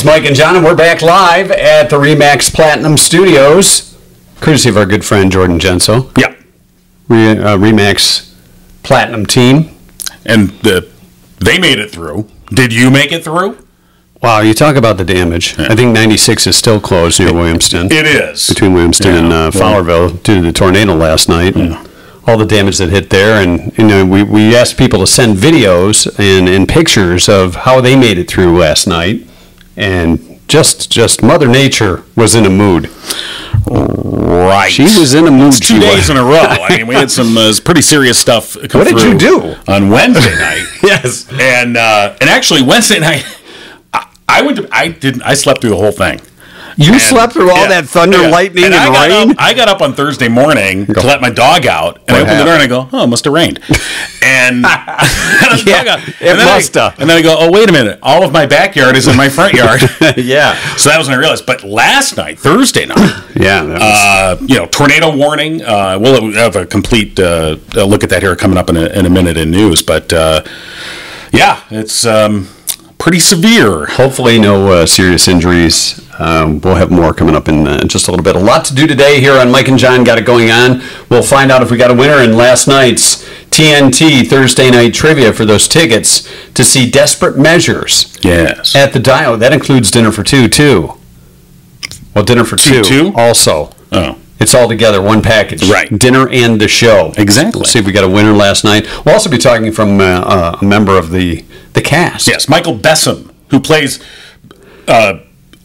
It's Mike and Jon, and we're back live at the Remax Platinum Studios, courtesy of our good friend Jordan Genso. Yeah. Re, uh, Remax Platinum team. And the, they made it through. Did you make it through? Wow, you talk about the damage. I think 96 is still closed near Williamston. It is. between Williamston and Yeah. uh, Fowlerville due to the tornado last night and all the damage that hit there. And you know, we, we asked people to send videos and, and pictures of how they made it through last night, and just just Mother Nature was in a mood. Right. She was in a mood. It's two she days was. in a row. I mean, we had some uh, pretty serious stuff. What did you do? on Wednesday night? Yes. and uh, and actually Wednesday night, I, I went to I didn't I slept through the whole thing. You And- slept through all yeah, that thunder, yeah. lightning, and, I got rain. Up, I got up on Thursday morning to let my dog out, and I What opened the door and I go, "Oh, it must have rained." And, and Yeah, it then I- must have. And then I go, "Oh, wait a minute! All of my backyard is in my front yard." yeah, so that was when I realized. But last night, Thursday night, yeah. Was, uh, you know, tornado warning. Uh, we'll have a complete uh, uh, look at that here coming up in a, in a minute in news. But uh, yeah, it's um, pretty severe. Hopefully, no uh, serious injuries. Um, we'll have more coming up in uh, just a little bit. A lot to do today here on Mike and Jon Got It Going On. We'll find out if we got a winner in last night's TNT Thursday night trivia for those tickets to see Desperate Measures Yes. at the Dio. That includes dinner for two, too. Well, dinner for two, also. Oh. It's all together, one package. Right. Dinner and the show. Exactly. We'll see if we got a winner last night. We'll also be talking from uh, uh, a member of the, the cast. Yes, Michael Besom, who plays uh,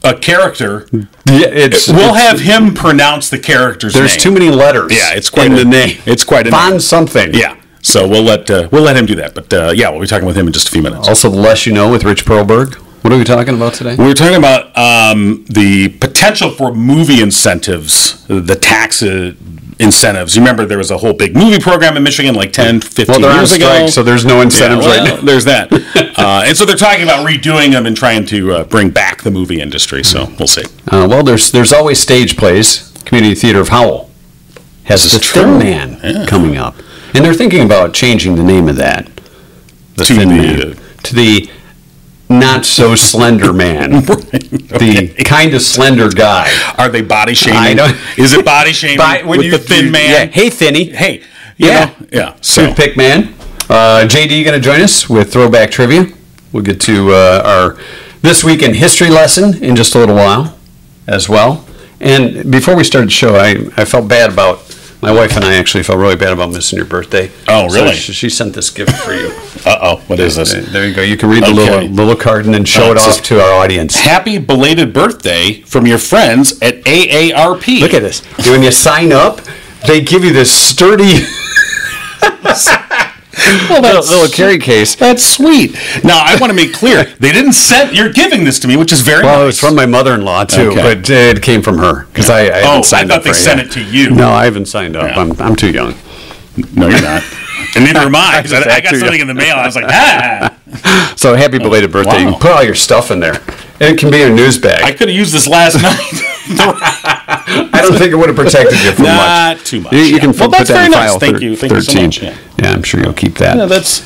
a character. Yeah, it's, We'll it's- have him pronounce the character's There's name. too many letters. Yeah, it's quite in a- the name. it's quite a name. something. Yeah. So we'll let uh, we'll let him do that. But uh, yeah, we'll be talking with him in just a few minutes. Also, the less you know with Rich Perlberg. What are we talking about today? We're talking about um, the potential for movie incentives, the tax uh, incentives. You remember there was a whole big movie program in Michigan like 10, 15 Well, they're on years ago. strike, so there's no incentives Yeah, right now. There's that. uh, and so they're talking about redoing them and trying to uh, bring back the movie industry. So we'll see. Uh, well, there's there's always stage plays. Community Theater of Howell has This the true. Thin Man Yeah. coming up, and they're thinking about changing the name of that. The To Thin the, Man uh, to the not so slender man, the kind of slender guy. Are they body shaming? Is it body shaming By- when with you- the thin you- man? Yeah. Hey, Thinny. Hey. you Yeah. know, yeah. So Toothpick Man. Uh, JD you going to join us with throwback trivia. We'll get to uh, our this week in history lesson in just a little while, as well. And before we started the show, I, I felt bad about my wife and I actually felt really bad about missing your birthday. Oh, So really? she, she sent this gift for you. uh oh, what is this? there you go. You can read the Okay. little little card and then show Oh, it it off to our audience. Happy belated birthday from your friends at AARP. Look at this. When you sign up, they give you this sturdy well, little, little carry case. That's sweet. Now I want to make clear they didn't send. You're giving this to me, which is very Well, it nice. was from my mother-in-law too, Okay. but it came from her because I, I haven't Oh, I thought they for sent yet. it to you. No, I haven't signed up. Yeah. I'm, I'm too young. No, you're not. And neither am I. 'cause I, I got Exactly. something in the mail. I was like, ah. So happy belated birthday! You can put all your stuff in there, and it can be a news bag. I I, could have used this last night. Don't think it would have protected you from much. Not much. too much. You, you yeah. can well, put that's that very in nice. file Thank thir- you. Thank you so much. Yeah. Yeah, I'm sure you'll keep that. Yeah, that's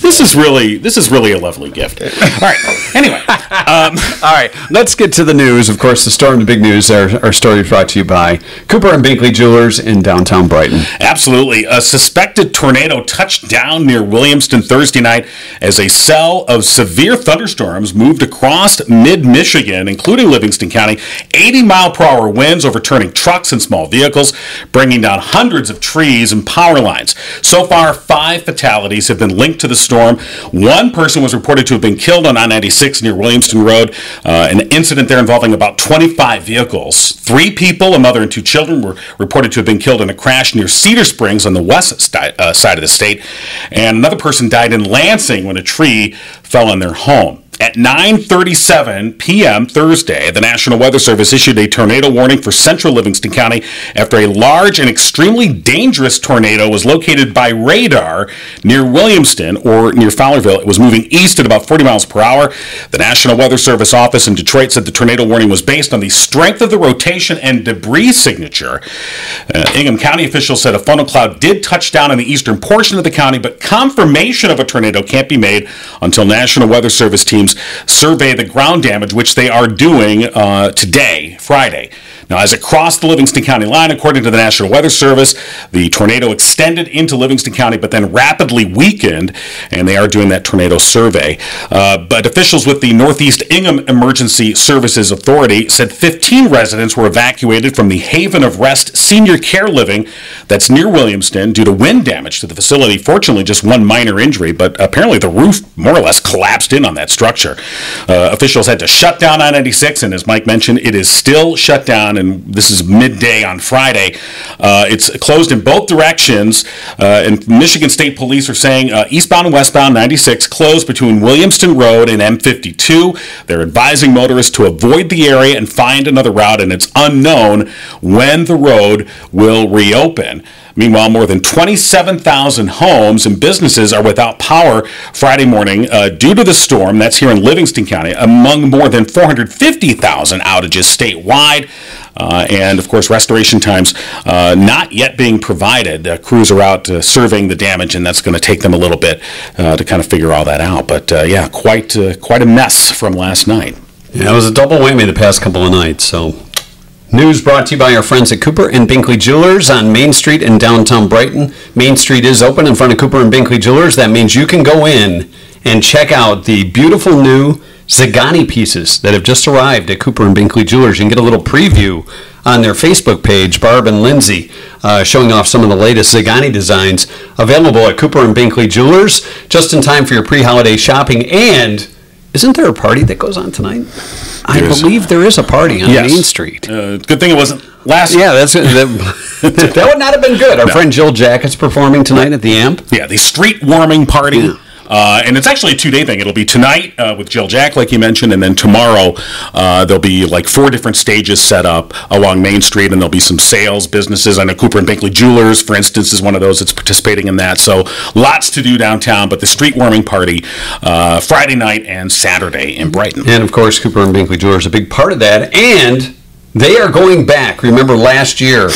this is really this is really a lovely gift. All right. Anyway, um, All right, let's get to the news. Of course, the storm, the big news. Our, our story brought to you by Cooper and Binkley Jewelers in downtown Brighton. absolutely, a suspected tornado touched down near Williamston Thursday night as a cell of severe thunderstorms moved across mid-Michigan, including Livingston County. 80 mile per hour winds overturning trucks and small vehicles, bringing down hundreds of trees and power lines. So far, five fatalities have been linked to the storm. One person was reported to have been killed on I-96 near Williamston Road. Uh, an incident there involving about 25 vehicles. Three people, a mother and two children, were reported to have been killed in a crash near Cedar Springs on the west sti- uh, side of the state. And another person died in Lansing when a tree fell on their home. At 9:37 p.m. Thursday, the National Weather Service issued a tornado warning for central Livingston County after a large and extremely dangerous tornado was located by radar near Williamston or near Fowlerville. It was moving east at about 40 miles per hour. The National Weather Service office in Detroit said the tornado warning was based on the strength of the rotation and debris signature. Uh, Ingham County officials said a funnel cloud did touch down in the eastern portion of the county, but confirmation of a tornado can't be made until National Weather Service teams survey the ground damage, which they are doing uh, today, Friday. Now, as it crossed the Livingston County line, according to the National Weather Service, the tornado extended into Livingston County, but then rapidly weakened, and they are doing that tornado survey. Uh, but officials with the Northeast Ingham Emergency Services Authority said 15 residents were evacuated from the Haven of Rest Senior Care Living that's near Williamston due to wind damage to the facility. Fortunately, just one minor injury, but apparently the roof more or less collapsed in on that structure. Uh, officials had to shut down I 96, and as Mike mentioned, it is still shut down and this is midday on Friday. Uh, it's closed in both directions, uh, and Michigan State Police are saying uh, eastbound and westbound 96 closed between Williamston Road and M52. They're advising motorists to avoid the area and find another route, and it's unknown when the road will reopen. Meanwhile, more than 27,000 homes and businesses are without power Friday morning uh, due to the storm. That's here in Livingston County, among more than 450,000 outages statewide. Uh, and of course, restoration times uh, not yet being provided. Uh, crews are out uh, surveying the damage, and that's going to take them a little bit uh, to kind of figure all that out. But yeah, quite quite a mess from last night. Yeah, it was a double whammy the past couple of nights. So, news brought to you by our friends at Cooper and Binkley Jewelers on Main Street in downtown Brighton. Main Street is open in front of Cooper and Binkley Jewelers. That means you can go in and check out the beautiful new Zeghani pieces that have just arrived at Cooper and Binkley Jewelers. You can get a little preview on their Facebook page, Barb and Lindsay, uh, showing off some of the latest Zeghani designs available at Cooper and Binkley Jewelers, just in time for your pre-holiday shopping. And isn't there a party that goes on tonight? I There is. believe there is a party on Yes. Main Street. Uh, good thing it wasn't last. Yeah, that's that, that would not have been good. Our friend Jill Jack Jackett's performing tonight at the Amp. Yeah, the street warming party. Uh, and it's actually a two day thing. It'll be tonight uh, with Jill Jack, like you mentioned, and then tomorrow uh, there'll be like four different stages set up along Main Street, and there'll be some sales businesses. I know Cooper and Binkley Jewelers, for instance, is one of those that's participating in that. So lots to do downtown. But the street warming party uh, Friday night and Saturday in Brighton. And of course, Cooper and Binkley Jewelers a big part of that. And they are going back. Remember last year,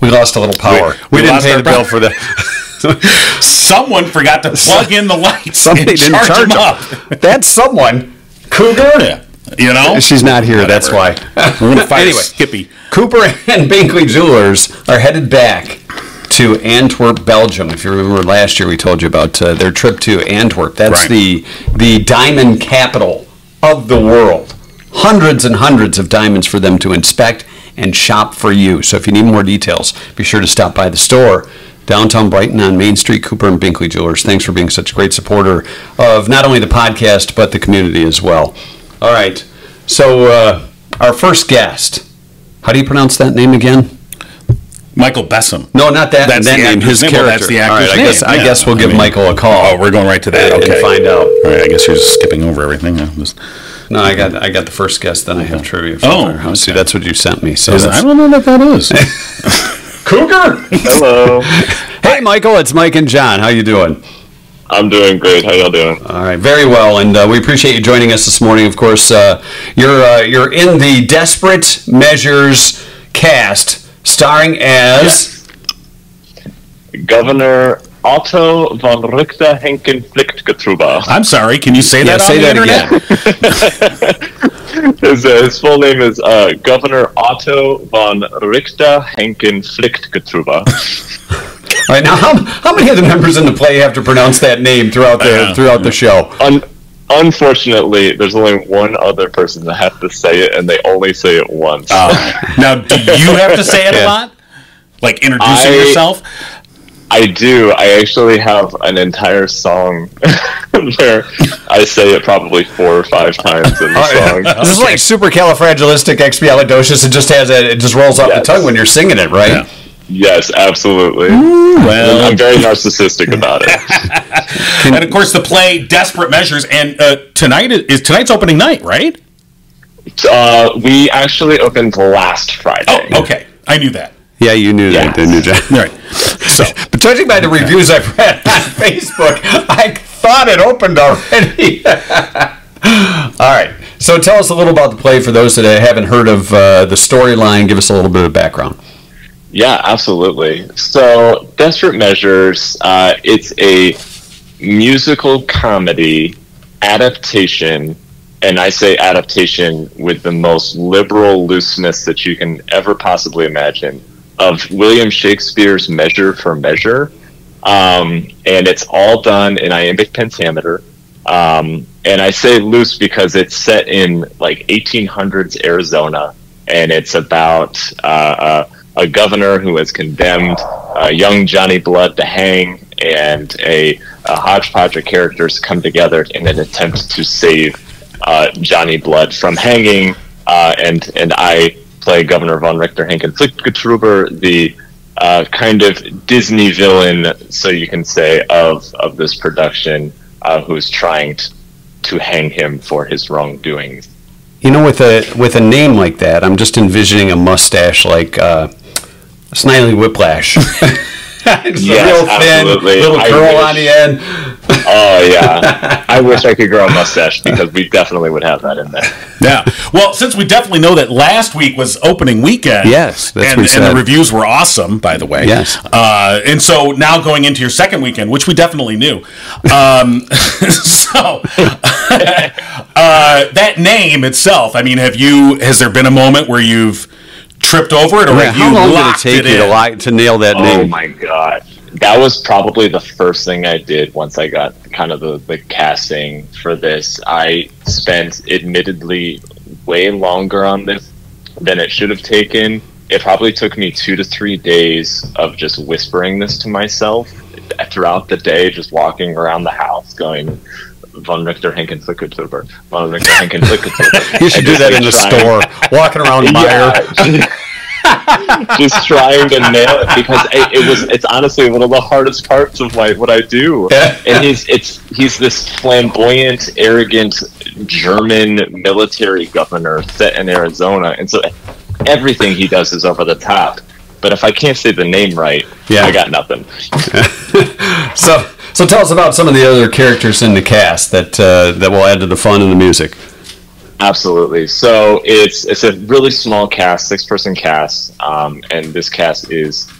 we lost a little power. We- we didn't lost pay the bill for that. Someone forgot to plug in the lights. Somebody and didn't charge, them them. up. That's someone. Cougar. Yeah. You know, She's not here. That's why. we're gonna fight anyway, Skippy. Cooper and Binkley Jewelers are headed back to Antwerp, Belgium. If you remember last year, we told you about uh, their trip to Antwerp. That's Right. the the diamond capital of the world. Hundreds and hundreds of diamonds for them to inspect and shop for you. So if you need more details, be sure to stop by the store. Downtown Brighton on Main Street, Cooper and Binkley Jewelers. Thanks for being such a great supporter of not only the podcast, but the community as well. All right. So, uh, our first guest, how do you pronounce that name again? Michael Besom. No, not that, That's that the name. His character. that's the All right, actor's I guess, I yeah. guess we'll I give mean- Michael a call. Oh, we're going right to that. and Okay. find out. All right, I guess you're just skipping over everything. I was- No, I got I got the first guest. Then I have trivia. Oh, Oh, see, that's what you sent me. So I don't know what that is. Cougar. Hello. hey, Michael. It's Mike and Jon. How you doing? I'm doing great. How y'all doing? All right, very well, and uh, we appreciate you joining us this morning. Of course, uh, you're uh, you're in the Desperate Measures cast, starring as. Governor Otto von Richterhenkenpflichtgetruber. I'm sorry. Can you say Yeah, that? say on the that internet? again. His, uh, his full name is uh, Governor Otto von Richter Henken Pflichtgetruber. All right, now how, how many of the members in the play have to pronounce that name throughout the Yeah. throughout the show? Un- unfortunately, there's only one other person that has to say it, and they only say it once. Oh. now, do you have to say it a lot? Like introducing I- yourself? I do. I actually have an entire song where I say it probably four or five times in the song. This is like supercalifragilisticexpialidocious. It just has a, it just rolls off the tongue when you're singing it, right? Yeah. Yes, absolutely. Well, I'm very narcissistic about it. and of course the play Desperate Measures, and uh, tonight is, is tonight's opening night, right? Uh, we actually opened last Friday. Oh, okay, I knew that. Yeah, you knew that, Yes. didn't you, Jon? All right. So But judging by the reviews I've read on Facebook, I thought it opened already. All right. So tell us a little about the play for those that haven't heard of uh, the storyline. Give us a little bit of background. Yeah, absolutely. So, Desperate Measures, uh, it's a musical comedy adaptation, and I say adaptation with the most liberal looseness that you can ever possibly imagine, of William Shakespeare's Measure for Measure. Um, and it's all done in iambic pentameter. Um, and I say loose because it's set in like 1800s Arizona, and it's about uh, uh, a governor who has condemned uh, young Johnny Blood to hang, and a, a hodgepodge of characters come together in an attempt to save uh, Johnny Blood from hanging. Uh, and and I play Governor von Richterhenkenpflichtgetruber, the uh, kind of Disney villain, so you can say, of of this production, uh, who's trying t- to hang him for his wrongdoings. You know, with a with a name like that, I'm just envisioning a mustache like uh, Snidely Whiplash. It's Yes, real thin, absolutely. little I curl on the end. Oh yeah, I wish I could grow a mustache because we definitely would have that in there. Yeah. Well, since we definitely know that last week was opening weekend. Yes, that's and, what we and the reviews were awesome, by the way. Yes. Uh, and so now going into your second weekend, which we definitely knew. Um, so uh, that name itself, I mean, have you? Has there been a moment where you've tripped over it, or Yeah, have how you long did it locked take you to, in? to nail that Oh name? my god. That was probably the first thing I did once I got kind of the, the casting for this. I spent admittedly way longer on this than it should have taken. It probably took me two to three days of just whispering this to myself throughout the day, just walking around the house going, Von Richter Henken Flickertuber, Von Richter Henken Flickertuber. You should do that in the store, walking around Meyer. Yeah, just trying to nail it because it, it was it's honestly one of the hardest parts of my what I do. Yeah. And he's it's he's this flamboyant, arrogant German military governor set in Arizona, and so everything he does is over the top. But if I can't say the name right, Yeah. I got nothing. So, so tell us about some of the other characters in the cast that uh, that will add to the fun and the music. Absolutely. So it's it's a really small cast, six person cast, um, and this cast is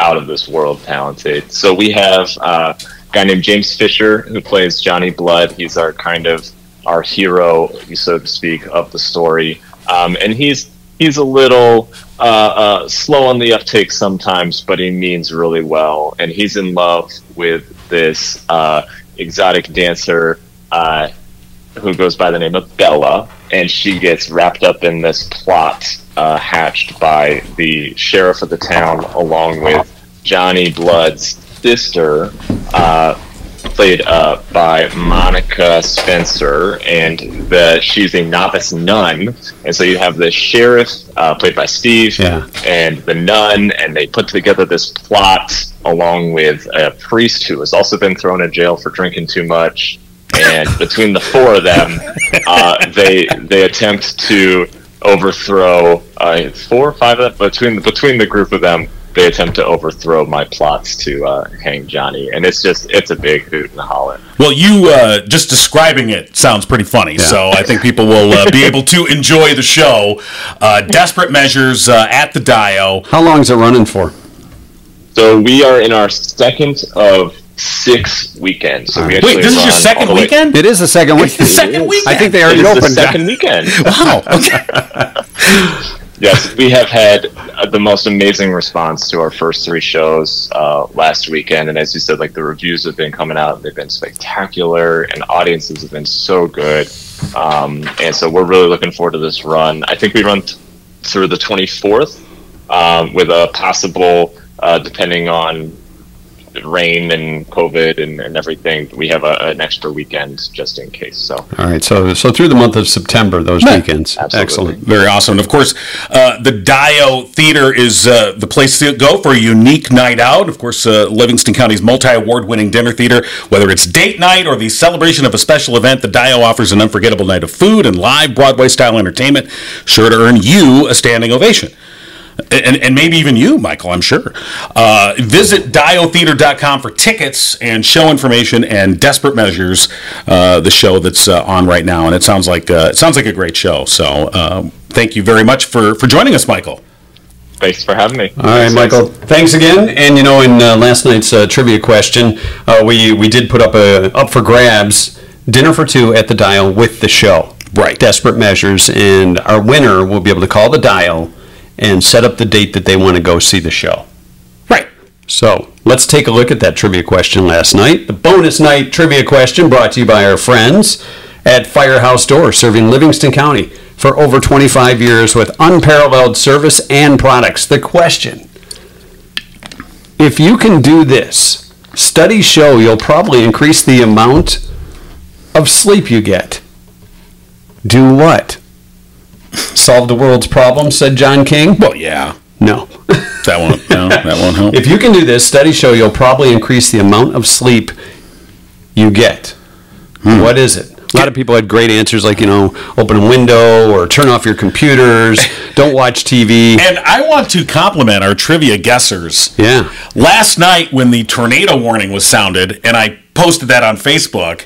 out of this world talented. So we have uh, a guy named James Fisher who plays Johnny Blood. He's our kind of our hero, so to speak, of the story, um, and he's he's a little uh, uh, slow on the uptake sometimes, but he means really well, and he's in love with this uh, exotic dancer. Uh, who goes by the name of Bella, and she gets wrapped up in this plot uh, hatched by the sheriff of the town, along with Johnny Blood's sister, uh, played uh, by Monica Spencer, and the, she's a novice nun. And so you have the sheriff, uh, played by Steve, Yeah. and the nun, and they put together this plot along with a priest who has also been thrown in jail for drinking too much and between the four of them, uh, they they attempt to overthrow uh, four or five of them between between the group of them. They attempt to overthrow my plots to uh, hang Johnny, and it's just it's a big hoot and holler. Well, you uh, just describing it sounds pretty funny, so I think people will uh, be able to enjoy the show. Uh, Desperate Measures uh, at the Dio. How long is it running for? So we are in our second of six weekends. So we Wait, this is your second weekend? It is the second week. the second weekend. I think they already is the opened. second weekend. Wow. Okay. Yes, we have had uh, the most amazing response to our first three shows uh, last weekend, and as you said, like the reviews have been coming out, they've been spectacular, and audiences have been so good, um, and so we're really looking forward to this run. I think we run th- through the 24th um, with a possible, uh, depending on rain and COVID and, and everything, we have a, an extra weekend just in case. So All right. So so through the month of September, those weekends. absolutely. Excellent. Very awesome. And of course, uh, the Dio Theater is uh, the place to go for a unique night out. Of course, uh, Livingston County's multi award winning dinner theater. Whether it's date night or the celebration of a special event, the Dio offers an unforgettable night of food and live Broadway style entertainment, sure to earn you a standing ovation. And, and maybe even you, Michael, I'm sure. Uh, visit diotheater.com for tickets and show information and Desperate Measures, uh, the show that's uh, on right now. And it sounds like uh, it sounds like a great show. So uh, thank you very much for, for joining us, Michael. thanks for having me. All right, Michael. Thanks again. And you know, in uh, last night's uh, trivia question, uh, we we did put up a up for grabs dinner for two at the Dio with the show. Right. Desperate measures, and our winner will be able to call the Dio and set up the date that they want to go see the show. Right. So let's take a look at that trivia question last night. The bonus night trivia question brought to you by our friends at Firehouse Door, serving Livingston County for over 25 years with unparalleled service and products. The question if you can do this, studies show you'll probably increase the amount of sleep you get. Do what? Solve the world's problems, said John King. Well, yeah. No. That won't, no, that won't help. If you can do this, studies show you'll probably increase the amount of sleep you get. Hmm. What is it? A lot of people had great answers like, you know, open a window or turn off your computers, don't watch TV. And I want to compliment our trivia guessers. Yeah. Last night, when the tornado warning was sounded, and I posted that on Facebook,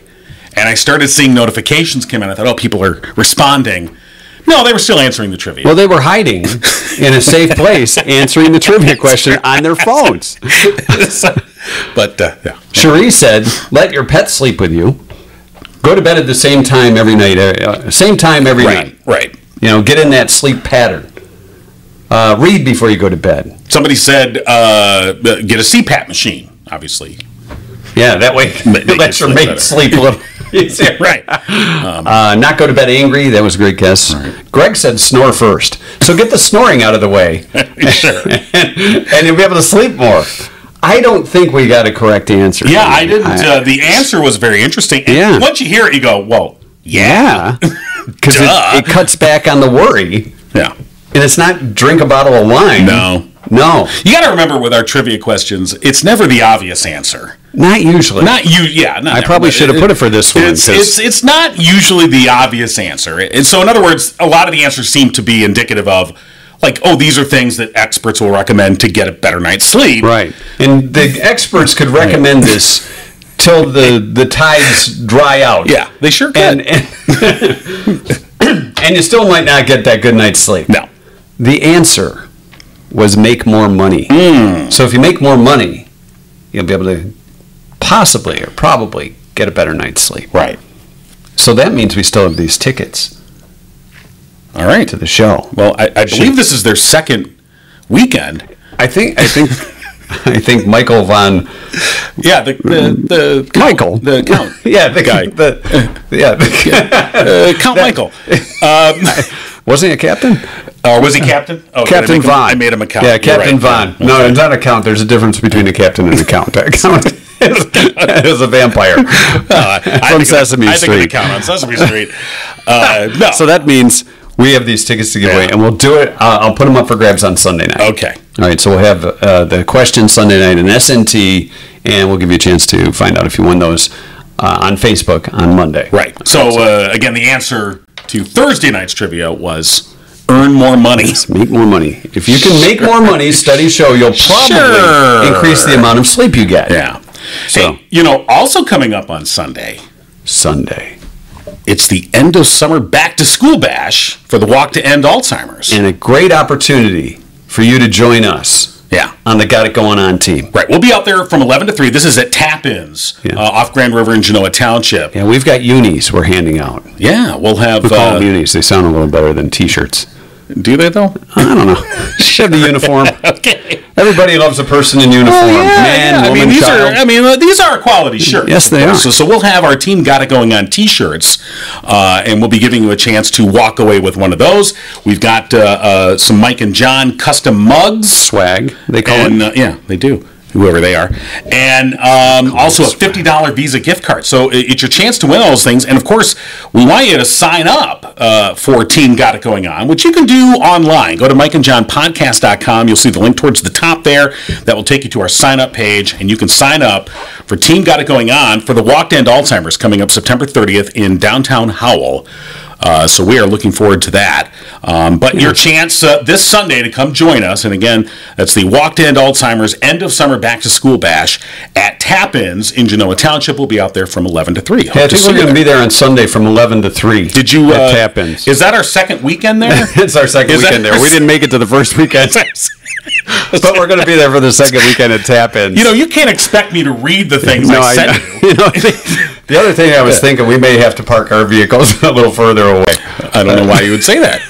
and I started seeing notifications come in, I thought, oh, people are responding. No, they were still answering the trivia. Well, they were hiding in a safe place answering the trivia question on their phones. but uh, yeah, Cherie said, let your pet sleep with you. Go to bed at the same time every night. Uh, same time every night. right, right. You know, get in that sleep pattern. Uh, read before you go to bed. Somebody said uh, get a CPAP machine. Obviously, Yeah, that way Make you let your mate better. sleep a little right. Uh, not go to bed angry. That was a great guess. Greg said snore first. So get the snoring out of the way, sure. and you'll be able to sleep more. I don't think we got a correct answer. Yeah, I didn't. Uh, the answer was very interesting. And Yeah. Once you hear it, you go, "Whoa, yeah, because it, it cuts back on the worry, yeah." and it's not drink a bottle of wine. No. No, You got to remember with our trivia questions, it's never the obvious answer. not usually. Not you, yeah. Not I never, probably should have put it for this one, It's, 'cause- it's it's not usually the obvious answer. And so, in other words, a lot of the answers seem to be indicative of, like, oh, these are things that experts will recommend to get a better night's sleep. Right. And the experts could recommend this till the, the tides dry out. Yeah, they sure can. And, and, and you still might not get that good night's sleep. no. The answer was make more money. Hmm. So if you make more money, you'll be able to possibly or probably get a better night's sleep. Right. So that means we still have these tickets All right. to the show. Well, I, I believe this is their second weekend. I think I think I think Michael von Yeah, the the, the Michael the count, yeah the guy. the, yeah uh, Count Michael. Wasn't he a captain? Or was he captain? Oh, Captain Vaughn. I made him a count. Yeah, Captain right. Vaughn. No, it's not a count. There's a difference between a captain and a count. A count is a vampire I from of- Sesame I think Street. count on Sesame Street. Uh, no. So that means we have these tickets to give away, Yeah. and we'll do it. Uh, I'll put them up for grabs on Sunday night. okay. All right, so we'll have uh, the question Sunday night in SNT, and we'll give you a chance to find out if you won those uh, on Facebook on Monday. Right. So uh, again, the answer to Thursday night's trivia was earn more money. Make more money. If you can make more money, studies show you'll probably Sure. increase the amount of sleep you get. Yeah. So- Hey, you know, also coming up on Sunday, Sunday. it's the end of summer back to school bash for the Walk to End Alzheimer's. And a great opportunity for you to join us yeah. on the Got It Going On team. Right. We'll be out there from 11 to 3. This is at Tap Ins Yeah. uh, off Grand River in Genoa Township. Yeah, we've got unis we're handing out. Yeah, we'll have. We call Uh, them unis. They sound a little better than t-shirts. Do they though? I don't know. Should the uniform. okay. Everybody loves a person in uniform. Man, I woman, mean, these child. are. I mean, uh, these are quality shirts. Yes, they are. So, so we'll have our team got it going on T-shirts, uh, and we'll be giving you a chance to walk away with one of those. We've got uh, uh, some Mike and Jon custom mugs, swag, they call and it. uh, yeah, they do. Whoever they are, and um, also a fifty dollar Visa gift card. So it's your chance to win all those things. And of course, we want you to sign up uh, for Team Got It Going On, which you can do online. Go to MikeandJonPodcast.com. You'll see the link towards the top there. That will take you to our sign up page, and you can sign up for Team Got It Going On for the Walk to End Alzheimer's coming up September 30th in downtown Howell. Uh, so we are looking forward to that. Um, but your chance uh, this Sunday to come join us, and again, that's the Walk to End Alzheimer's End of Summer Back to School Bash at Tap-Ins in Genoa Township. We'll be out there from 11 to 3. Hope Yeah, I think we're going to be there. on Sunday from 11 to 3. Did you at uh, Tap-ins? Is that our second weekend there? it's our second Is weekend there. We didn't make it to the first weekend, but we're going to be there for the second weekend at Tap-ins. you know, you can't expect me to read the things no, I I, sent you. you know, the other thing I was thinking, we may have to park our vehicles a little further away. I don't know why you would say that.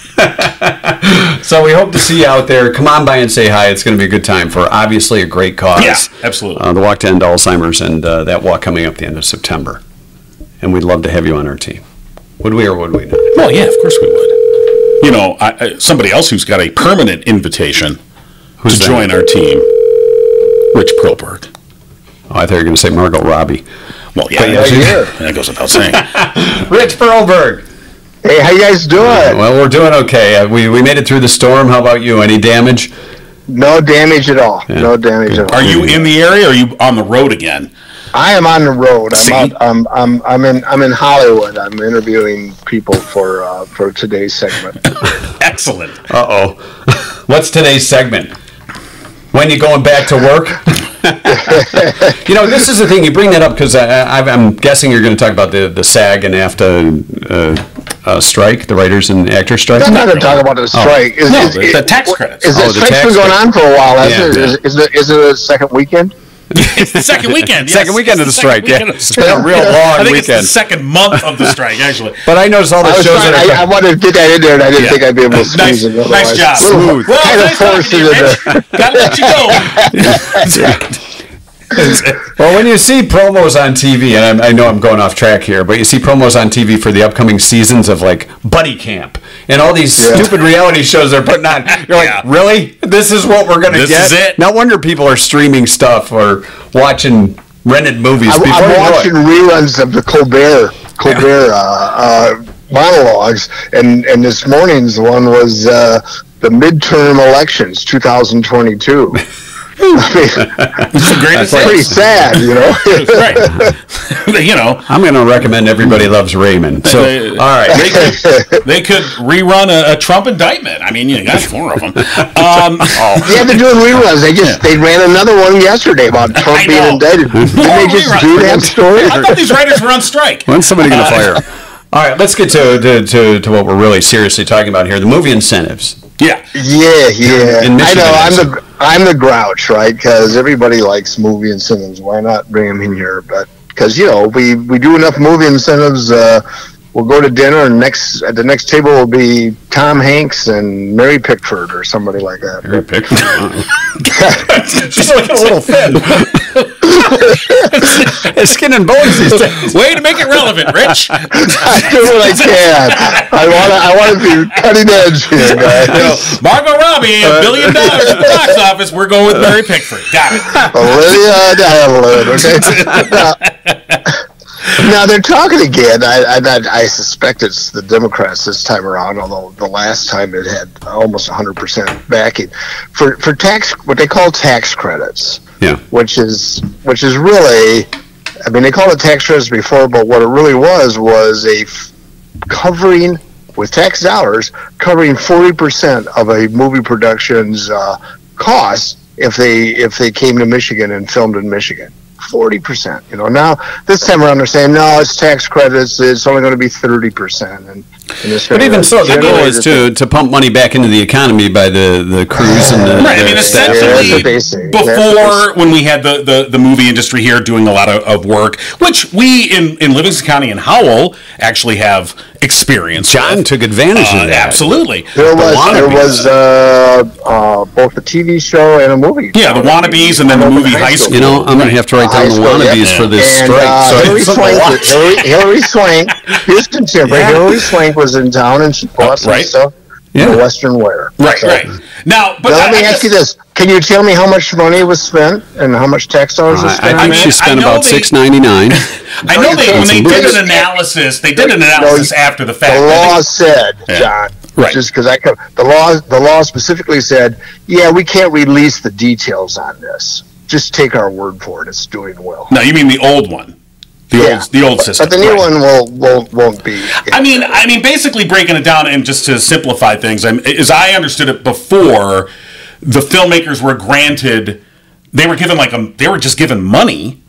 So we hope to see you out there. Come on by and say hi. It's going to be a good time for obviously a great cause. Yeah, absolutely. Uh, the Walk to End Alzheimer's and uh, that walk coming up the end of September. And we'd love to have you on our team. Would we or would we not? Well, yeah, of course we would. You know, I, I, somebody else who's got a permanent invitation Who's to that? join our team, Rich Perlberg. Oh, I thought you were going to say Margot Robbie. Well, yeah, yeah, here. that goes without saying. Rich Perlberg. Hey, how you guys doing? Well, we're doing okay. Uh, we, we made it through the storm. How about you? Any damage? No damage at all. No damage at all. Are you in the area? or Are you on the road again? I am on the road. I'm out. I'm, I'm I'm in I'm in Hollywood. I'm interviewing people for uh, for today's segment. Excellent. Uh oh. What's today's segment? When you going back to work? you know, this is the thing. You bring that up because I'm guessing you're going to talk about the, the SAG and AFTRA uh, uh, strike, the writers and actors strike. I'm not going to talk about the strike. Is, No, is, the- the tax credits. Is Oh, the the strike's tax been going on for a while? Hasn't Yeah, it? Is, is, it, is it a second weekend? It's the second weekend. yes. Second weekend of It's the strike, yeah. the It's been a strike. real long I think weekend. it's the second month of the strike, actually. But I noticed all the I, shows trying, that are. I, I wanted to get that in there, and I didn't Yeah. think I'd be able to Nice, squeeze it. nice job. Smooth. Well, kind of nice talking forced to it you, in Rich. there. Gotta let you go. Well, when you see promos on TV, and I'm, I know I'm going off track here, but you see promos on TV for the upcoming seasons of like Buddy Camp and all these Yeah. stupid reality shows they're putting on. You're like, Yeah. really? This is what we're going to This get? is it. No wonder people are streaming stuff or watching rented movies. I'm, before I'm you know watching reruns of the Colbert Colbert uh, uh, monologues, and and this morning's one was uh, the midterm elections, 2022. I mean, It's the greatest That's pretty sad, you know. Right. you know, I'm going to recommend Everybody Loves Raymond. So, They- all right. they could, they could rerun a, a Trump indictment. I mean, you got four of them. Um, yeah, they're doing reruns. They just they ran another one yesterday about Trump being indicted. Didn't they just Rerun. do that story? I thought these writers were on strike. When's somebody going to fire? All right, let's get to, to, to, to what we're really seriously talking about here the movie incentives. Yeah. Yeah, yeah. In I know. I'm the I'm the grouch, right? Because everybody likes movie incentives. Why not bring them in here? But because you know we we do enough movie incentives. Uh, we'll go to dinner, and next at the next table will be Tom Hanks and Mary Pickford or somebody like that. Very picture. She's looking a little thin. Skin and bones these days. Way to make it relevant, Rich. I do what I can. I want to. I want to be cutting edge here, guys. Margot Robbie, a billion dollars at the box office. We're going with Mary Pickford. Got it. Olivia Diallo, okay? now, now they're talking again. I, I, I suspect it's the Democrats this time around, although the last time it had almost 100% backing for for tax what they call tax credits, Yeah. which is which is really, I mean, they called it tax credits before, but what it really was was a f- covering with tax dollars covering 40% of a movie production's uh, costs if they if they came to Michigan and filmed in Michigan. Forty percent, you know. Now this time around, they're saying no, it's tax credits. It's only going to be thirty percent, and, and it's But even so, the goal is to, to pump money back into the economy by the, the crews and the. Right. I mean, the staff. Yeah, essentially, what they say. That's what they before when we had the, the, the movie industry here doing a lot of, of work, which we in, in Livingston County and Howell actually have experience. Jon with. took advantage Uh, of that. absolutely. There The was there was uh, uh, both a TV show and a movie. Yeah, the Wannabes and then the movie High School. You know, I'm going to have to write down High the school, yeah. for this And, strike. uh, so Hilary, it's something to Swank, watch. Hilary, Hilary Swank, Houston Timber. Yeah. Hilary Swank was in town and she bought some right. stuff. Yeah. Yeah. Western wear. Right, So- right. Now, but Now, I- let me I ask guess- you this: can you tell me how much money was spent and how much tax dollars was I, spent? I think she spent know about they- six ninety nine. I know they when they did an analysis, they did an analysis after the fact. the law said, Yeah. Jon, Right. just because I the law the law specifically said, yeah, we can't release the details on this. Just take our word for it. It's doing well. No, you mean the old one, the Yeah. old the old But- system. But the new right. one will won't won't be. I mean, I mean, basically breaking it down and just to simplify things, I'm, as I understood it before, the filmmakers were granted, they were given like a, they were just given money,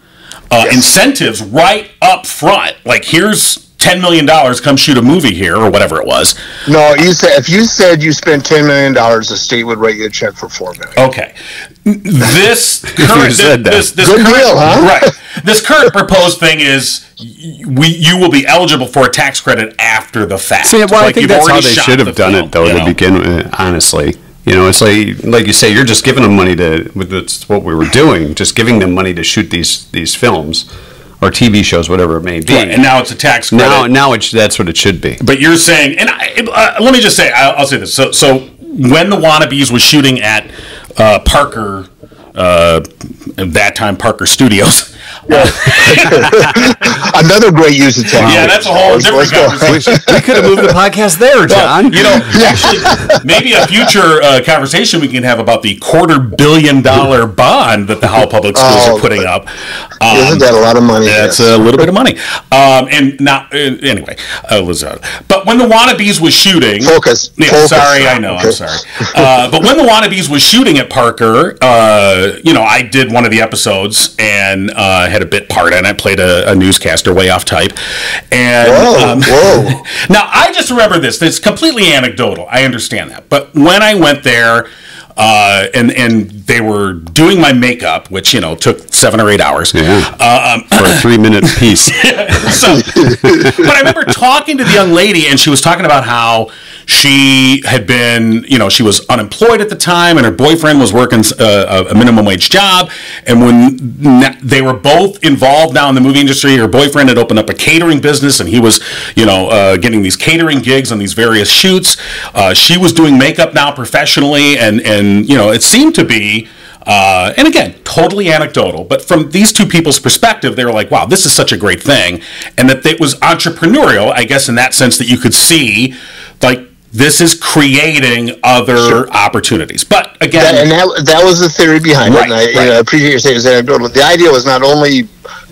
uh, incentives right up front. Like here's ten million dollars, come shoot a movie here or whatever it was. no, you said if you said you spent ten million dollars, the state would write you a check for four million. Okay, this current said that. this, this Good current, deal, huh? right? This current proposed thing is we you will be eligible for a tax credit after the fact. See, well, I think that's how they shot should the have done film, it, though, you to know? begin with. Honestly, you know, it's like like you say, you're just giving them money to. That's what we were doing, just giving them money to shoot these these films or TV shows, whatever it may be. Right, and now it's a tax credit. now, now it's that's what it should be. But you're saying, and I, uh, let me just say, I'll, I'll say this. So, so when the Wannabes was shooting at uh, Parker, uh, that time Parker Studios. Another great use of tax. Yeah, that's a whole Let's- different let's conversation. we could have moved the podcast there, Jon. You know, actually, maybe a future uh, conversation we can have about the quarter billion dollar bond that the Howell Public Schools Oh, are putting up. Um, Isn't that a lot of money? That's Yes. a little bit of money. Um, and now, uh, anyway, uh, was, uh, but when the Wannabes was shooting, Focus. Yeah, Focus. sorry, I know, I'm sorry. Uh, but when the Wannabes was shooting at Parker, uh, you know, I did one of the episodes and uh, had a bit part in it. Played a, a newscaster way off type, and Whoa, um, whoa. now I just remember this. It's completely anecdotal. I understand that, but when I went there. Uh, and and they were doing my makeup, which you know took seven or eight hours. Yeah. Uh, um, for a three minute piece. so, but I remember talking to the young lady, and she was talking about how she had been, you know, she was unemployed at the time, and her boyfriend was working uh, a minimum wage job. And when they were both involved now in the movie industry, her boyfriend had opened up a catering business, and he was, you know, uh, getting these catering gigs on these various shoots. Uh, she was doing makeup now professionally, and and you know, it seemed to be. Uh, and again, totally anecdotal, but from these two people's perspective, they were like, wow, this is such a great thing. And that it was entrepreneurial, I guess, in that sense that you could see, like, this is creating other opportunities. But again, That, and that, that was the theory behind Right, it. And I, you know, I appreciate you saying it's anecdotal. The idea was not only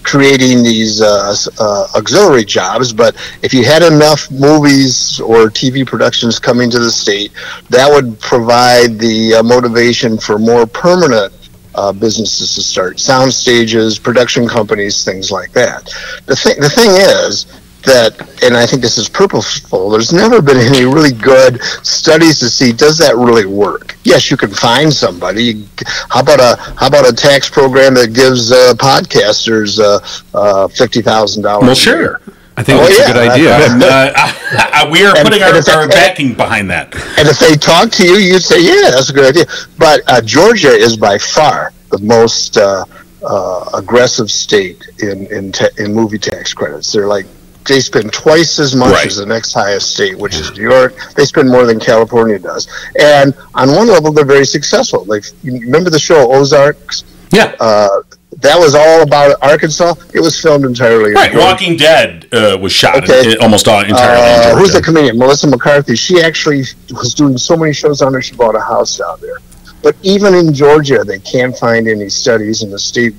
creating these uh, uh, auxiliary jobs, but if you had enough movies or TV productions coming to the state, that would provide the uh, motivation for more permanent uh, businesses to start, sound stages, production companies, things like that. The thing, the thing is that, and I think this is purposeful. There's never been any really good studies to see does that really work. Yes, you can find somebody. How about a how about a tax program that gives uh, podcasters uh, uh, fifty thousand dollars? well, sure. I think Oh, that's yeah. a good idea. And, uh, we are And- putting and our, if- our backing behind that. And if they talk to you, you'd say, "Yeah, that's a good idea." But uh, Georgia is by far the most uh, uh, aggressive state in in, ta- in movie tax credits. They're like they spend twice as much Right. as the next highest state, which is New York. They spend more than California does. And on one level, they're very successful. Like remember the show Ozarks? Yeah. Uh, that was all about Arkansas. It was filmed entirely. in right. Walking Dead uh, was shot Okay. in, almost all, entirely Uh, who's the comedian? Melissa McCarthy. She actually was doing so many shows on there. She bought a house down there. But even in Georgia, they can't find any studies, and the state,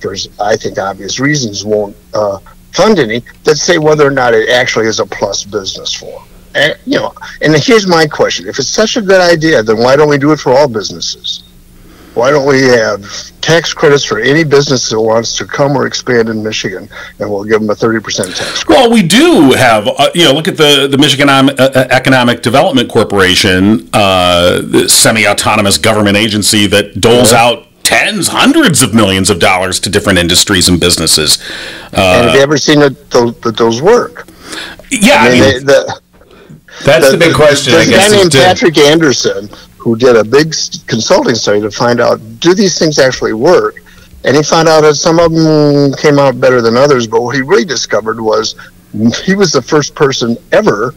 for I think obvious reasons, won't uh, fund any that say whether or not it actually is a plus business for. And, you know, and here's my question: If it's such a good idea, then why don't we do it for all businesses? Why don't we have tax credits for any business that wants to come or expand in Michigan, and we'll give them a thirty percent tax credit? Well, we do have, uh, you know, look at the the Michigan Om- uh, uh, Economic Development Corporation, uh, the semi-autonomous government agency that doles out tens, hundreds of millions of dollars to different industries and businesses. and Uh, have you ever seen that those, those work? yeah, I I mean, mean, the, That's the big question, I There's a guy named Patrick Anderson who did a big consulting study to find out do these things actually work, and he found out that some of them came out better than others. But what he really discovered was he was the first person ever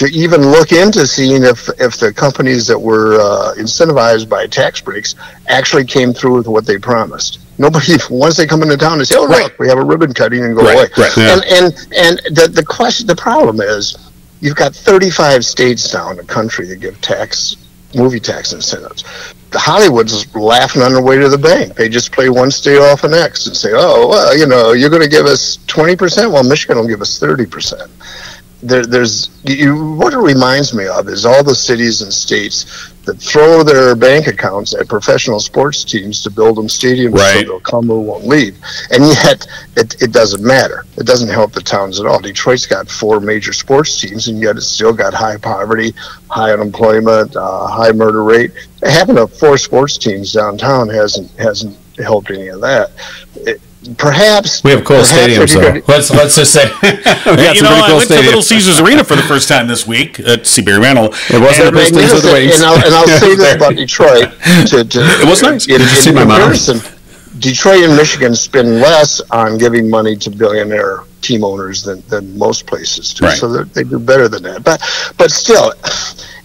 to even look into seeing if if the companies that were uh, incentivized by tax breaks actually came through with what they promised. Nobody once they come into town, they say, "Oh, Right. look, we have a ribbon cutting," and go Right, away. right, yeah. And and and the the question, the problem is, you've got 35 states now in the country that give tax movie tax incentives. The Hollywood's laughing on their way to the bank. They just play one state off the next and say, "Oh, well, you know, you're going to give us 20 percent. Well, Michigan will give us 30 percent." There, there's you, what it reminds me of is all the cities and states that throw their bank accounts at professional sports teams to build them stadiums Right. so they'll come or won't leave, and yet it, it doesn't matter. It doesn't help the towns at all. Detroit's got four major sports teams, and yet it's still got high poverty, high unemployment, uh, high murder rate. Having a four sports teams downtown hasn't hasn't helped any of that. It, perhaps We have cool stadiums, you though. could- Let's let's just say we got you some know, pretty I cool went to Little. Caesars Arena for the first time this week at Seabury Rental. It wasn't And- a Pistons with the magnificent. wings. And I'll, and I'll say this about Detroit. To, to, It was nice. In, Did you in see my mom? Detroit and Michigan spend less on giving money to billionaire team owners than, than most places do. Right. So they're- they do better than that. But but still,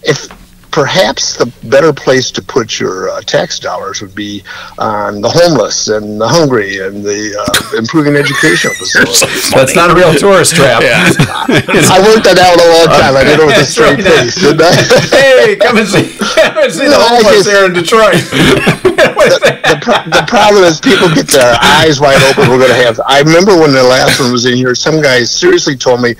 if perhaps the better place to put your uh, tax dollars would be on the homeless and the hungry and the uh, improving educational facilities. That's not a real tourist trap. I worked that out a long time. I did it with a That's straight right. face, didn't I? hey, come and see, come and see the No, I homeless just- here in Detroit. What's that? the, pro- the problem is people get their eyes wide open. We're going to have. I remember when the last one was in here. Some guy seriously told me,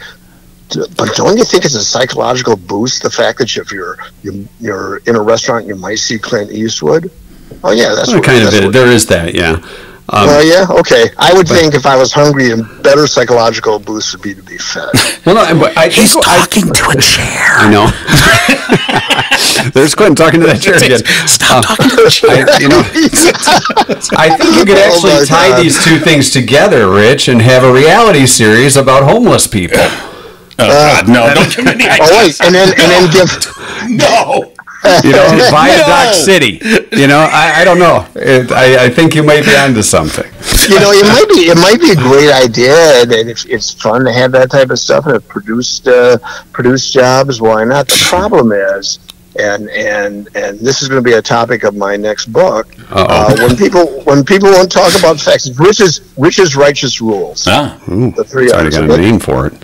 "But don't you think it's a psychological boost the fact that if you're you, you're in a restaurant, you might see Clint Eastwood." Oh yeah, that's Well, what, kind of it. what- There is that, yeah. Um, Well, yeah, okay. I would think if I was hungry, a better psychological boost would be to be fed. well, no, but I think I, talking to a chair. I know. There's Quentin talking to that chair again. Stop Uh, talking to a chair. I, you know, I think you could Oh, actually my tie God. these two things together, Rich, and have a reality series about homeless people. Oh, God, no, don't give me the Oh wait, and then and then give. No. You know, Viaduct No. City. You know, I, I don't know. It, I, I think you might be onto something. you know, it might be it might be a great idea, and it's, it's fun to have that type of stuff and it produced uh, produced jobs. Why not? The problem is, and and and this is going to be a topic of my next book. Uh-oh. Uh, when people when people won't talk about facts, rich's rich's righteous rules. Ah, The three Sorry, I R's. got a name for it.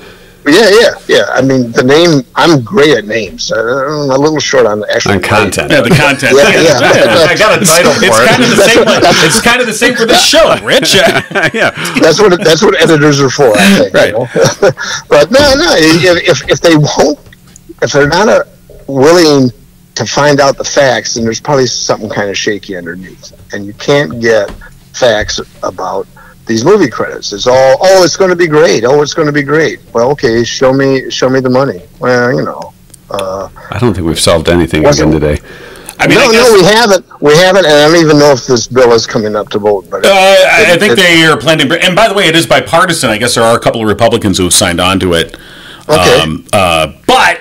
Yeah, yeah, yeah. I mean, the name. I'm great at names. Uh, I'm a little short on the actual On name. content. yeah, the content. Yeah, yeah. I got a title for It's it. kind of the same. It's kind of the same for this show, Rich. yeah. that's what that's what editors are for. I think. Right. You know? but no, no. If, if if they won't, if they're not uh, willing to find out the facts, then there's probably something kind of shaky underneath, and you can't get facts about these movie credits. It's all oh, it's going to be great. Oh, it's going to be great. Well, okay, show me show me the money. Well, you know. Uh, I don't think we've solved anything again today. I mean, no, I guess, no, we haven't. We haven't, and I don't even know if this bill is coming up to vote. But Uh, I I think it- they are planning. And by the way, it is bipartisan. I guess there are a couple of Republicans who have signed on to it. Okay. Um, uh, but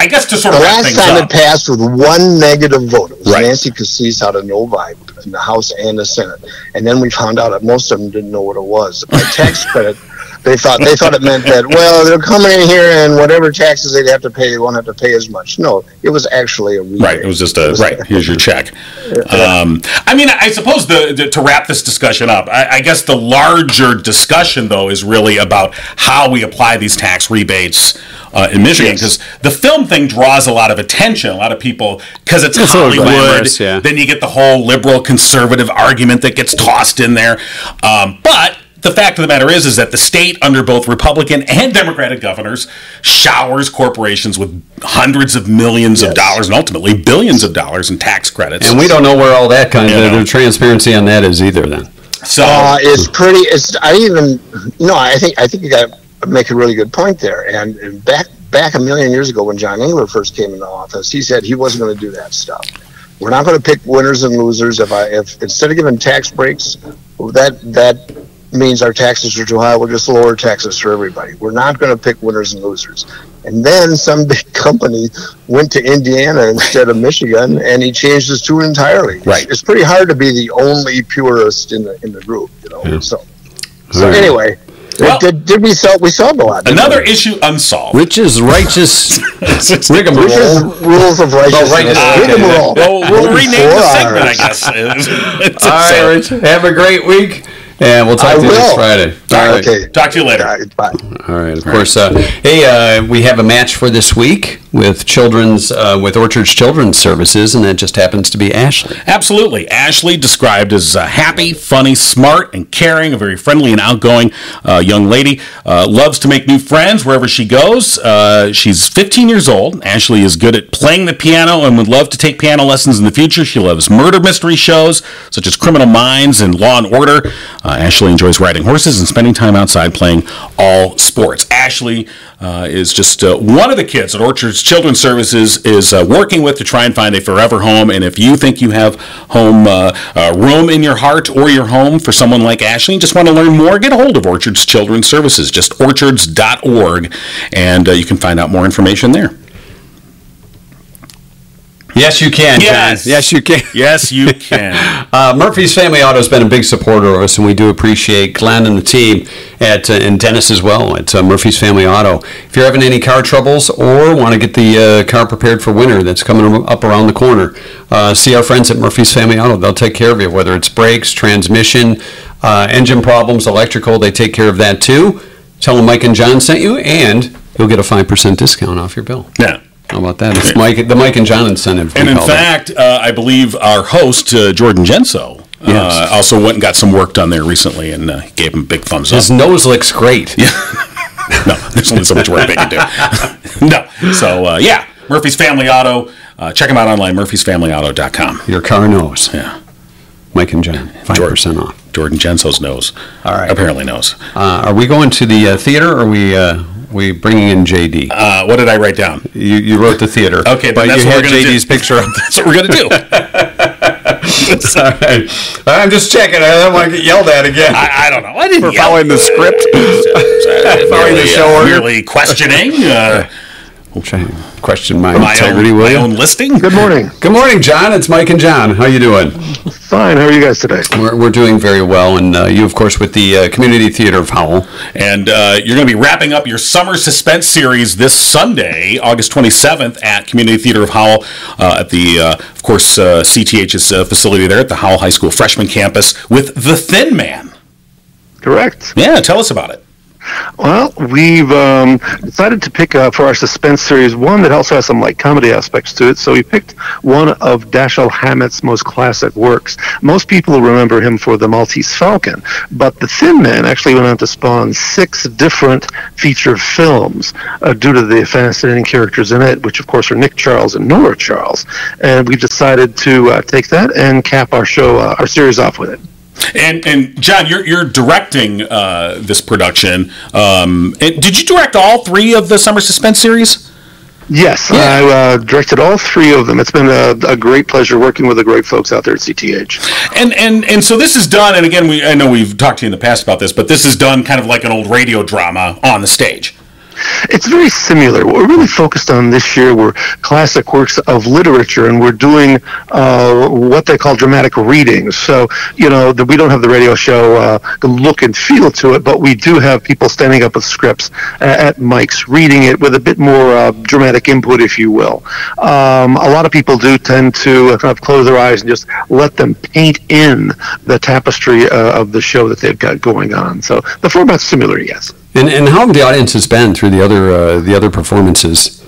I, guess to sort The of last time up. it passed with one negative vote. It was Right. Nancy Cassis out of Novi in the House and the Senate, and then we found out that most of them didn't know what it was. By tax credit, they thought they thought it meant that well they're coming in here and whatever taxes they'd have to pay, they won't have to pay as much. No, it was actually a rebate. Right. It was just a right. Here's your check. Um, I mean, I suppose the, the to wrap this discussion up, I, I guess the larger discussion though is really about how we apply these tax rebates uh, in Michigan because the film thing draws a lot of attention. A lot of people because it's, It's Hollywood. yeah. Then you get the whole liberal conservative argument that gets tossed in there. Um, but the fact of the matter is, is that the state, under both Republican and Democratic governors, showers corporations with hundreds of millions of dollars and ultimately billions of dollars in tax credits. And we don't know where all that kind You of the transparency on that is either. Then so Uh, it's pretty. It's I even no. I think I think you got to make a really good point there. And, and back back a million years ago when John Engler first came into office, he said he wasn't going to do that stuff. We're not going to pick winners and losers. If I if instead of giving tax breaks, that that means our taxes are too high. We'll just lower taxes for everybody. We're not going to pick winners and losers. And then some big company went to Indiana instead of Michigan, and he changed his tune entirely. Right. It's, pretty hard to be the only purist in the in the group, you know. Yeah. So, so All right. anyway, Well- did, did we solve? We solved a lot. didn't Another we? issue unsolved. Rich's righteous rigmarole. Which rigmarole. is rules of oh, righteousness. righteous- okay. Rigmarole. Well, we'll rename the Four segment, I guess. All right, so- Rich. Have a great week, and we'll talk I to you next will. Friday. All right. Okay. Talk to you later. All right, bye. All right. Of course. Uh, hey, uh, we have a match for this week with children's uh, with Orchard's Children's Services, and that just happens to be Ashley. Absolutely. Ashley, described as uh, happy, funny, smart, and caring, a very friendly and outgoing uh, young lady. Uh, loves to make new friends wherever she goes. Uh, she's 15 years old. Ashley is good at playing the piano and would love to take piano lessons in the future. She loves murder mystery shows such as Criminal Minds and Law and Order. Ashley enjoys riding horses and spending time outside playing all sports. Ashley is just one of the kids that Orchard's Children's Services is uh, working with to try and find a forever home. And if you think you have home uh, uh, room in your heart or your home for someone like Ashley just want to learn more, get a hold of Orchard's Children's Services, just orchards.org, and uh, you can find out more information there. Yes, you can. Jon. Yes. Yes, you can. Yes, you can. Uh, Murphy's Family Auto has been a big supporter of us, and we do appreciate Glenn and the team at uh, and Dennis as well at uh, Murphy's Family Auto. If you're having any car troubles or want to get the uh, car prepared for winter that's coming up around the corner, uh, see our friends at Murphy's Family Auto. They'll take care of you, whether it's brakes, transmission, uh, engine problems, electrical. They take care of that too. Tell them Mike and Jon sent you, and you'll get a five percent discount off your bill. yeah. How about that? It's Mike, the Mike and Jon incentive. And in fact, uh, I believe our host, uh, Jordan Genso, uh, Yes. also went and got some work done there recently and uh, gave him a big thumbs up. his nose looks great. Yeah. no, there's only so much work they can do. no. So, uh, yeah, Murphy's Family Auto. Uh, check them out online, murphysfamilyauto.com. Your car knows. Yeah. Mike and Jon, five percent off. Jordan Genso's nose. All right. Apparently knows. Uh, are we going to the uh, theater? Or are we uh, we bringing in JD? Uh, what did I write down? you, you wrote the theater. Okay, but you had we're do. JD's picture up. That's what we're going to do. All right. I'm just checking. I don't want to get yelled at again. I, I don't know. I didn't yell. following the script. Following the show order. Merely questioning uh, Trying to Question my, my, integrity, own, will my you? own listing. Good morning. Good morning, John. It's Mike and Jon. How are you doing? Fine. How are you guys today? We're, we're doing very well, and uh, you, of course, with the uh, Community Theater of Howell. And uh, you're going to be wrapping up your summer suspense series this Sunday, August 27th, at Community Theater of Howell, uh, at the, uh, of course, uh, CTH's uh, facility there at the Howell High School freshman campus with The Thin Man. Correct. Yeah, tell us about it. Well, we've um, decided to pick uh, for our suspense series one that also has some like comedy aspects to it. So we picked one of Dashiell Hammett's most classic works. Most people remember him for The Maltese Falcon, but The Thin Man actually went on to spawn six different feature films uh, due to the fascinating characters in it, which of course are Nick Charles and Nora Charles. And we decided to uh, take that and cap our show, uh, our series off with it. And and John, you're you're directing uh, this production. Um, and did you direct all three of the summer suspense series? Yes, I uh, directed all three of them. It's been a, a great pleasure working with the great folks out there at CTH. And and and so this is done. And again, we I know we've talked to you in the past about this, but this is done kind of like an old radio drama on the stage. It's very similar. What we're really focused on this year were classic works of literature, and we're doing uh, what they call dramatic readings. So, you know, the, we don't have the radio show uh, look and feel to it, but we do have people standing up with scripts at, at mics, reading it with a bit more uh, dramatic input, if you will. Um, a lot of people do tend to kind of close their eyes and just let them paint in the tapestry uh, of the show that they've got going on. So the format's similar, yes. And, and how have the audience has been through the other uh, the other performances?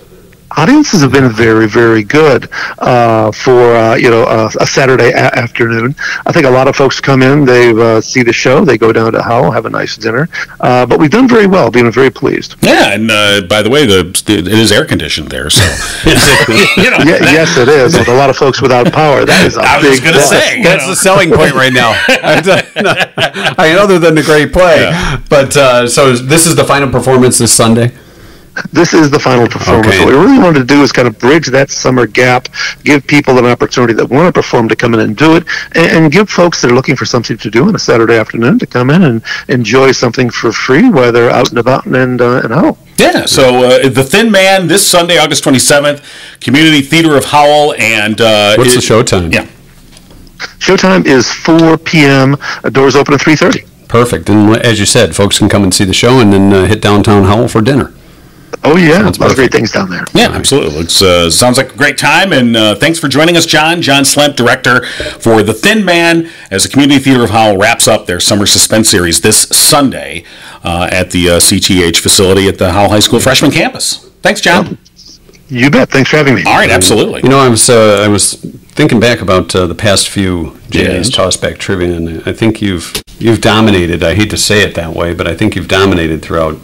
Audiences have been very, very good uh, for uh, you know uh, a Saturday a- afternoon. I think a lot of folks come in, they uh, see the show, they go down to Howell, have a nice dinner. Uh, but we've done very well, being very pleased. Yeah, and uh, by the way, the it is air conditioned there, so you know. Yeah, yes, it is. With a lot of folks without power, that is a I was gonna plus. say, you That's know. the selling point right now. I mean, other than the great play, but uh, so this is the final performance this Sunday. This is the final performance. Okay. What we really wanted to do is kind of bridge that summer gap, give people an opportunity that want to perform to come in and do it, and, and give folks that are looking for something to do on a Saturday afternoon to come in and enjoy something for free while they're out and about and, uh, and Howell. Yeah, so uh, The Thin Man this Sunday, August 27th, Community Theater of Howell. And uh, What's it- the showtime? Yeah. Showtime is 4 p.m. Uh, Doors open at 3:30. Perfect. And as you said, folks can come and see the show and then uh, hit downtown Howell for dinner. Oh yeah, Sounds a lot of great things down there. Yeah, absolutely. Looks uh, sounds like a great time, and uh, thanks for joining us, John. John Slemp, director for The Thin Man, as the Community Theater of Howell wraps up their summer suspense series this Sunday uh, at the uh, CTH facility at the Howell High School freshman campus. Thanks, John. You bet. Thanks for having me. All right, absolutely. You know, I was uh, I was thinking back about uh, the past few Yes. JD's Tossback Trivia, and I think you've you've dominated. I hate to say it that way, but I think you've dominated throughout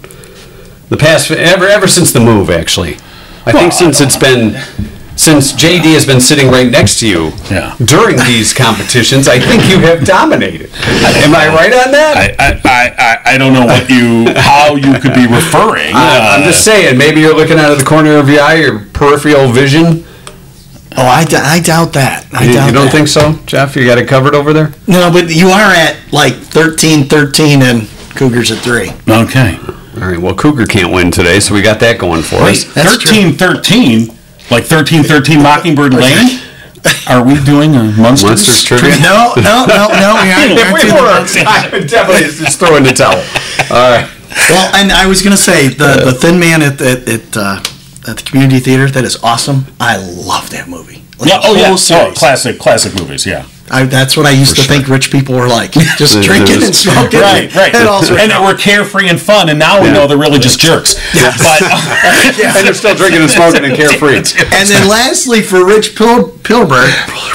the past ever ever since the move. Actually, I think since it's been since JD has been sitting right next to you Yeah. during these competitions, I think you have dominated. Am I right on that? I, I, I, I- I don't know what you how you could be referring. I, am uh, just saying, maybe you're looking out of the corner of your eye, your peripheral vision. Oh, I, d- I doubt that. I You, doubt you don't that. think so, Jeff? You got it covered over there. No, but you are at like 13 13 and Cougars at 3. okay. All right. Well, Cougar can't win today, so we got that going for us. That's true. 13 13, like 13 13 Mockingbird Lane? Are we doing a Munsters? Munsters trivia. No, no, no, no. We aren't. If aren't we were, Munsters. I would definitely just throw in the towel. All right. Well, and I was going to say the the Thin Man at at at, uh, at the community theater. That is awesome. I love that movie. Like, Yeah, oh yeah, oh, classic, classic movies. Yeah, I, that's what I used to think rich people were like, just There- drinking there's- and smoking. right, right. And also, and they were carefree and fun, and now we Yeah. know they're really just jerks. Yeah. But And you're still drinking and smoking and carefree. and then lastly, for Rich Pil- Pilberg,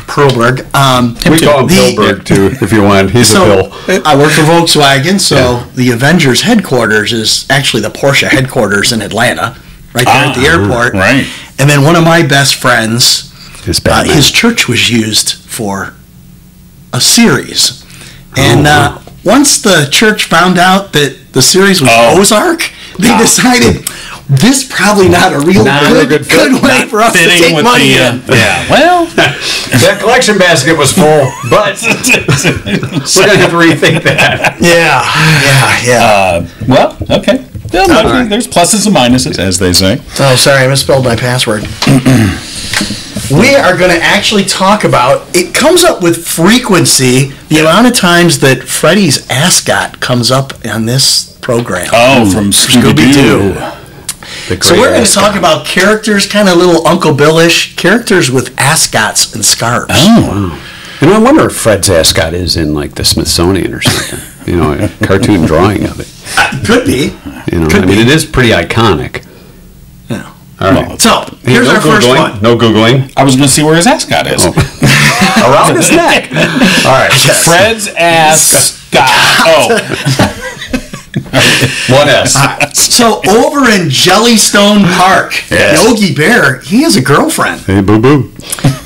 Pilberg, um, We call him the- Pilberg too, if you want. He's a So I work for Volkswagen, so the Avengers headquarters is actually the Porsche headquarters in Atlanta, right there at the Ah, airport. right. And then one of my best friends, His uh, his church was used for a series, and Oh, uh, once the church found out that the series was Oh. Ozark, they decided this probably not a real Not a good, good good, way for us to take with money the in. uh, yeah. Well, that collection basket was full, but we're gonna have to rethink that. Yeah, yeah, yeah. uh, well, okay. Yeah, no, right. There's pluses and minuses, as they say. Oh, sorry, I misspelled my password. we are going to actually talk about it comes up with frequency the amount of times that Freddy's ascot comes up on this program. Oh, hmm. from Scooby Doo. So we're going to talk about characters, kind of little Uncle Billish characters with ascots and scarves. Oh, You know, I wonder if Fred's ascot is in like the Smithsonian or something. You know, a cartoon drawing of it. Uh, could be. You know, Could I mean, be. it is pretty iconic. Yeah. All right. So Hey, here's no our first one. No googling. I was going to see where his ascot is. Around his neck. All right. Fred's ascot. Oh, One S. So over in Jellystone Park, Yes. Yogi Bear, he has a girlfriend. Hey, boo boo.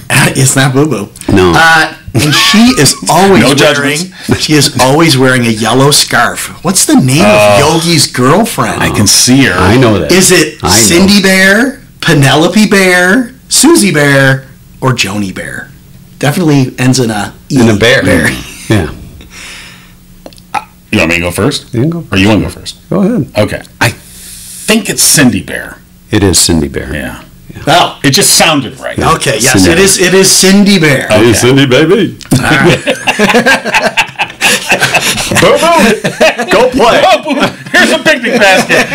It's not Boo Boo. No. Uh, and she is always No wearing. She is always wearing a yellow scarf. What's the name of uh, Yogi's girlfriend? I can see her. I know that. Is it I know. Cindy Bear, Penelope Bear, Susie Bear, or Joni Bear? Definitely ends in a E. In a bear. Yeah. You want me to go first? You can go. Or you want to go first? Go ahead. Okay. I think it's Cindy Bear. It is Cindy Bear. Yeah. Oh. oh, It just sounded right. okay. Yes, Cindy. it is. It is Cindy Bear. Hey, Cindy, baby. boo boo. Go play. Oh, boo, here's a picnic basket.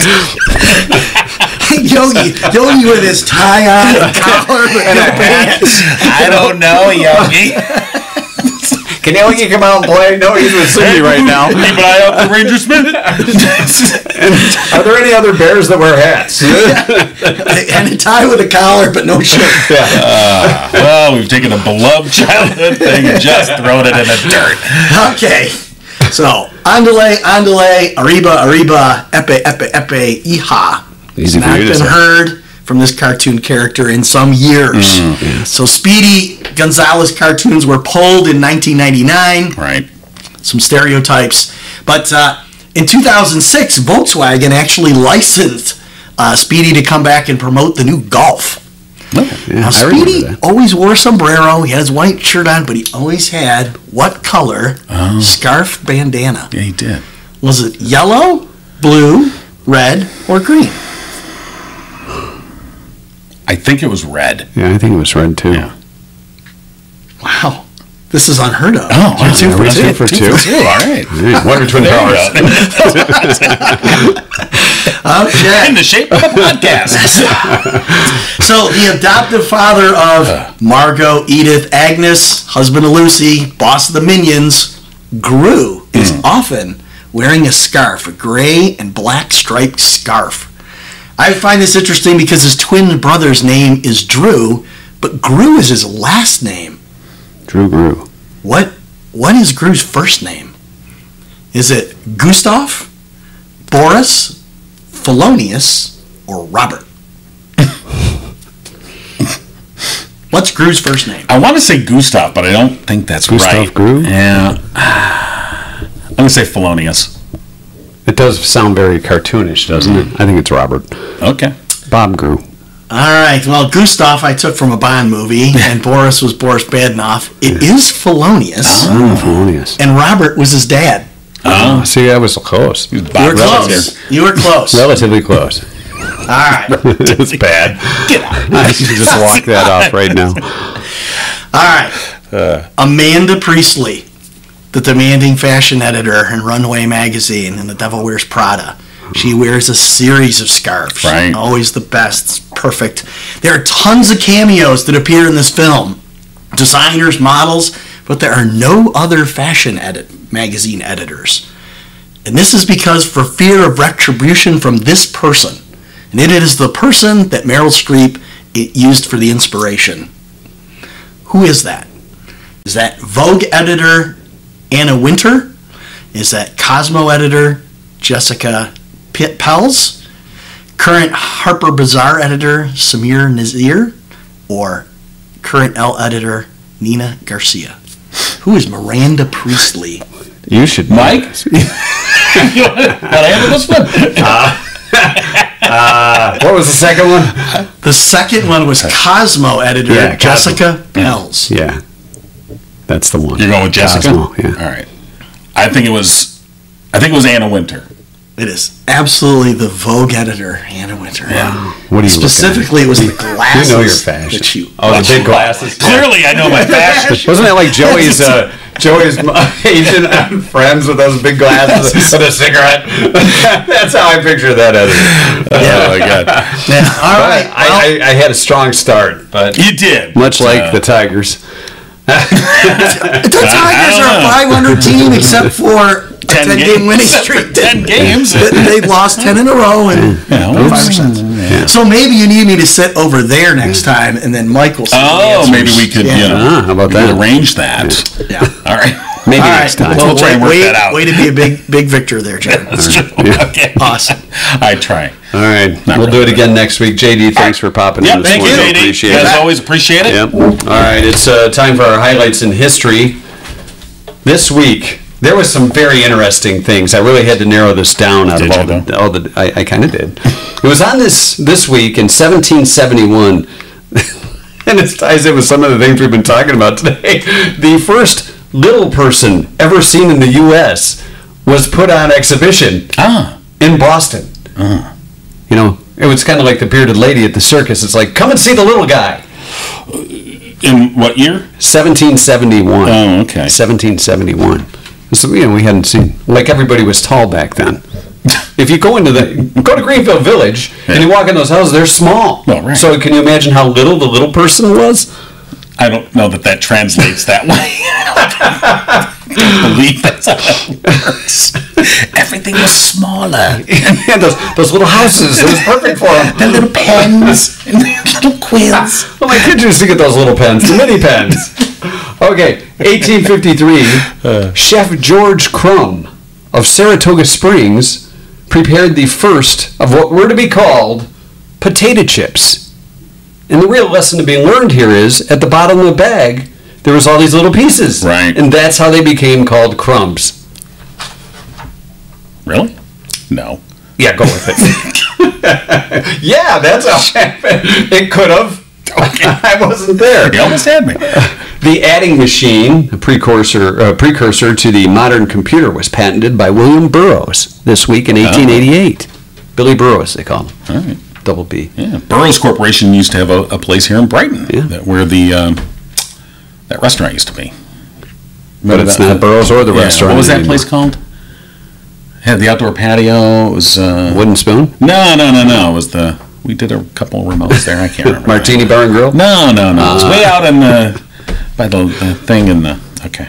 Yogi, Yogi with his tie on and collar and a pants. I don't know, Yogi. Can Yogi come out and play? No, he's with Cindy right now. Keep an eye out for Ranger Smith. Are there any other bears that wear hats? and a tie with a collar, but no shirt. Uh, well, we've taken a beloved childhood thing and just thrown it in the dirt. Okay. So, andale, andale, arriba, arriba, epe, epe, epe, iha. Easy for Not you to been say. heard from this cartoon character in some years. So, Speedy Gonzales cartoons were pulled in 1999. Right. Some stereotypes. But uh, in 2006, Volkswagen actually licensed uh, Speedy to come back and promote the new Golf. Yeah, Now, Speedy always wore a sombrero. He had his white shirt on, but he always had what color scarf bandana? Yeah, he did. Was it yellow, blue, red, or green? I think it was red. Yeah, I think it was red too. Yeah. Wow. This is unheard of. Oh, You're two for we're two. two for two. All right. Yeah, Wonder Twin There Powers. you. Okay. Oh, In the shape of a podcast. So the adoptive father of Margo, Edith, Agnes, husband of Lucy, boss of the Minions, Gru is mm. often wearing a scarf, a gray and black striped scarf. I find this interesting because his twin brother's name is Dru, but Gru is his last name. Dru Gru. What what is Gru's first name? Is it Gustav, Boris, Felonius, or Robert? What's Gru's first name? I want to say Gustav, but I don't think that's Gustav right. Gru? Yeah. I'm going to say Felonius. It does sound very cartoonish, doesn't it? Mm. I think it's Robert. Okay. Bob Gru. All right. Well, Gustav I took from a Bond movie, and Boris was Boris Badenov. It is Felonius. Ah. Mm, oh, Felonius. and Robert was his dad. Oh, see, I was close. You were Bob Relative. close. You were close. Relatively close. All right. it's bad. Get out. I should just walk that off right now. All right. Uh. Amanda Priestly, the demanding fashion editor in Runway magazine and The Devil Wears Prada. She wears a series of scarves. Right. Always the best. Perfect. There are tons of cameos that appear in this film. Designers, models, but there are no other fashion edit magazine editors. And this is because for fear of retribution from this person. And it is the person that Meryl Streep used for the inspiration. Who is that? Is that Vogue editor Anna Wintour? Is that Cosmo editor Jessica Pitt Pels? Current Harper Bazaar editor Samira Nasr? Or current Elle editor Nina Garcia? Who is Miranda Priestly? You should. Mike? Gotta handle this one. Uh, uh, what was the second one? The second one was Cosmo editor Yeah, Cosmo. Jessica Pels. Yeah. That's the one. You're going with Jessica? Cosmo, yeah. All right. I think it was. I think it was Anna Wintour. It is absolutely the Vogue editor, Anna Wintour. Yeah. What are you Specifically, it was the glasses. You glasses know your fashion. that you. Oh, the big glasses. Clearly, I know my fashion. Wasn't that like Joey's uh, Joey's Asian friends with those big glasses and a cigarette? That's how I picture that editor. Oh my god! Yeah. All right. I, well, I, I had a strong start, but You did. much like Uh, the Tigers. The Tigers are a 500 team except for a 10, game games. winning streak. Ten games. They- They've lost 10 in a row and Yeah, five oops. percent. So maybe you need me to sit over there next time and then Michael. will the Oh, maybe we could, Yeah. you know, Ah, how about we that? arrange that. Yeah. All right. Maybe All right. next time. Well, We'll try and work way, that out. Way to be a big, big victor there, Jon. That's true. Okay. Awesome. I try. All right, Not we'll do it again next week. JD, thanks for popping Yeah, in this thank you. JD. Appreciate As it. always, appreciate it. Yep. All right, it's uh, time for our highlights in history. This week, there was some very interesting things. I really had to narrow this down out Did of all the, all the. I, I kind of did. It was on this this week in 1771, and it ties in with some of the things we've been talking about today. The first little person ever seen in the U.S. was put on exhibition Ah. in Boston. You know, it was kind of like the bearded lady at the circus. It's like, come and see the little guy. In what year? 1771. Oh, okay. 1771. So, you know, we hadn't seen, like everybody was tall back then. If you go into the, go to Greenfield Village and you walk in those houses, they're small. Oh, right. So can you imagine how little the little person was? I don't know that that translates that way. I don't believe that's how it works. Everything was smaller. and those, those little houses, it was perfect for them. The little pens and the little quills. Well, my kids used to get those little pens, the mini pens. Okay, 1853, Chef George Crum of Saratoga Springs prepared the first of what were to be called potato chips. And the real lesson to be learned here is at the bottom of the bag, there was all these little pieces. Right. And that's how they became called crumbs. Really? No. Yeah, go with it. yeah, that's how it could have. I wasn't there. You almost had me. The adding machine, a precursor, uh, precursor to the modern computer, was patented by William Burroughs this week in 1888. Billy Burroughs, they call him. All right. Double B. Yeah. Burroughs Corporation used to have a, a place here in Brighton Yeah. that, where the um, that restaurant used to be. But it's not Burroughs or the Yeah, restaurant What was that place called? Had the outdoor patio. It was uh, Wooden Spoon? no, no, no, no. It was the we did a couple remotes there. I can't remember. Martini Bar and Grill? No, no, no. It was way out in the by the, the thing in the. Okay.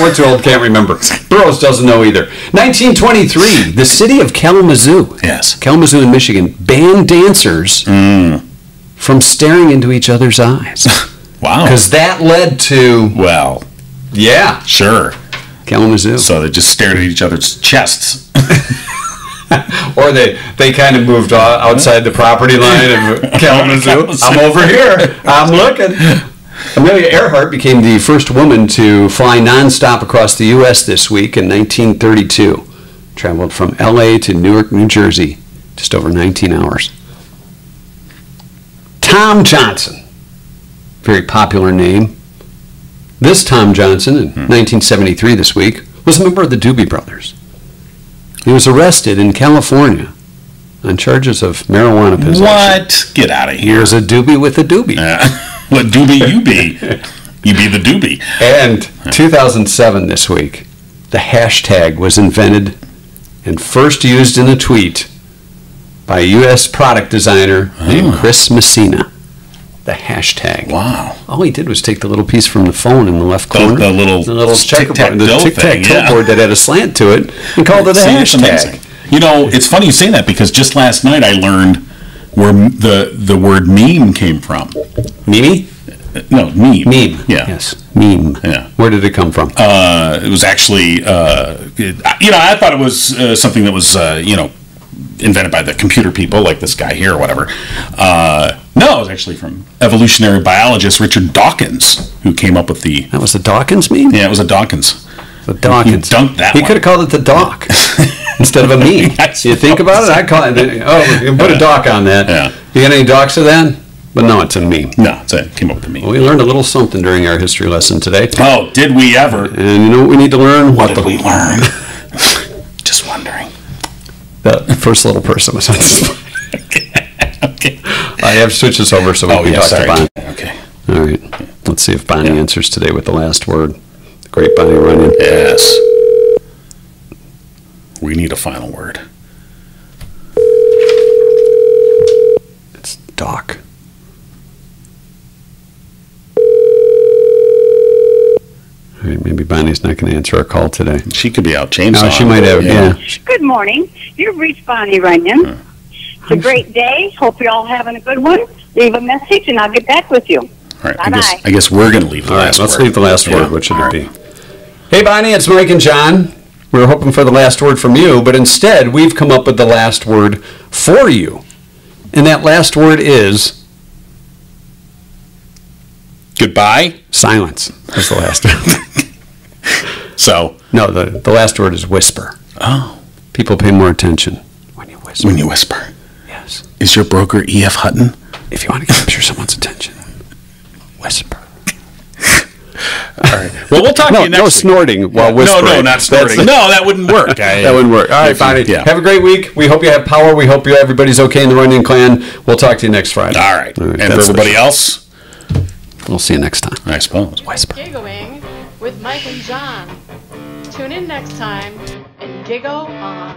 We're too old, can't remember. Burroughs doesn't know either. 1923, the city of Kalamazoo, Yes. Kalamazoo in Michigan, banned dancers mm. from staring into each other's eyes. Wow. Because that led to, Well, yeah, sure. Kalamazoo. So they just stared at each other's chests. Or they, they kind of moved outside the property line of Kalamazoo. I'm over here. I'm looking. Amelia Earhart became the first woman to fly nonstop across the U.S. this week in 1932. Traveled from L.A. to Newark, New Jersey, just over 19 hours. Tom Johnson, very popular name. This Tom Johnson, in 1973 this week, was a member of the Doobie Brothers. He was arrested in California on charges of marijuana possession. What? Get out of here. Here's a doobie with a doobie. Uh, what doobie you be? You be the doobie. And 2007 this week, the hashtag was invented and first used in a tweet by a U.S. product designer named ah. Chris Messina. The hashtag. Wow. All he did was take the little piece from the phone in the left corner, the little the little checkerboard, the tic tac toe board that had a slant to it, and called it a See, hashtag. You know, it's funny you say that because just last night I learned where the the word meme came from. Mimi? No, meme. Meme. Yeah. Yes. Meme. Yeah. Where did it come from? Uh, it was actually, uh, it- you know, I thought it was uh, something that was, uh, you know, invented by the computer people, like this guy here or whatever. Uh, no, it was actually from evolutionary biologist Richard Dawkins, who came up with the. that was the Dawkins meme? Yeah, it was a Dawkins. The Dawkins. He dunked that He could have called it the Dock instead of a meme. I you think about it? I call it. Oh, you put a dock on that. Yeah. You got any docks of that? But no, it's a meme. No, it's a, came up with the meme. We learned a little something during our history lesson today. Oh, did we ever? And you know what we need to learn? What did we learn? Just wondering. The first little person was on. Okay. I have switched this over so we Oh, can yeah, talk sorry. to Bonnie. Okay. All right. Let's see if Bonnie answers today with the last word. The great Bonnie Runyon. Yes. We need a final word. It's Doc. All right, maybe Bonnie's not going to answer our call today. She could be out chainsaw. No, she might have. Yeah. Good morning. You've reached Bonnie Runyon. It's a great day. Hope you're all having a good one. Leave a message and I'll get back with you. All right. I guess, Bye-bye. I guess we're going to leave the All right, last let's word. leave the last Yeah. word. What should it be? Hey, Bonnie, it's Mike and Jon. We were hoping for the last word from you, but instead we've come up with the last word for you. And that last word is Goodbye. silence. That's the last word. So, no, the, the last word is whisper. oh, People pay more attention when you whisper. when you whisper, Yes. is your broker E.F. Hutton? If you want to capture someone's attention, whisper. All right. Well, we'll talk No, to you next no week. snorting while No, whispering. no, no, not That's- snorting. No, that wouldn't work. I- That wouldn't work. All right, If- Bonnie. Yeah. Have a great week. We hope you have power. We hope you everybody's okay in the Runyon clan. We'll talk to you next Friday. All right. and for everybody else, We'll see you next time. I suppose. Whisper. Giggling with Mike and Jon. Tune in next time and giggle on.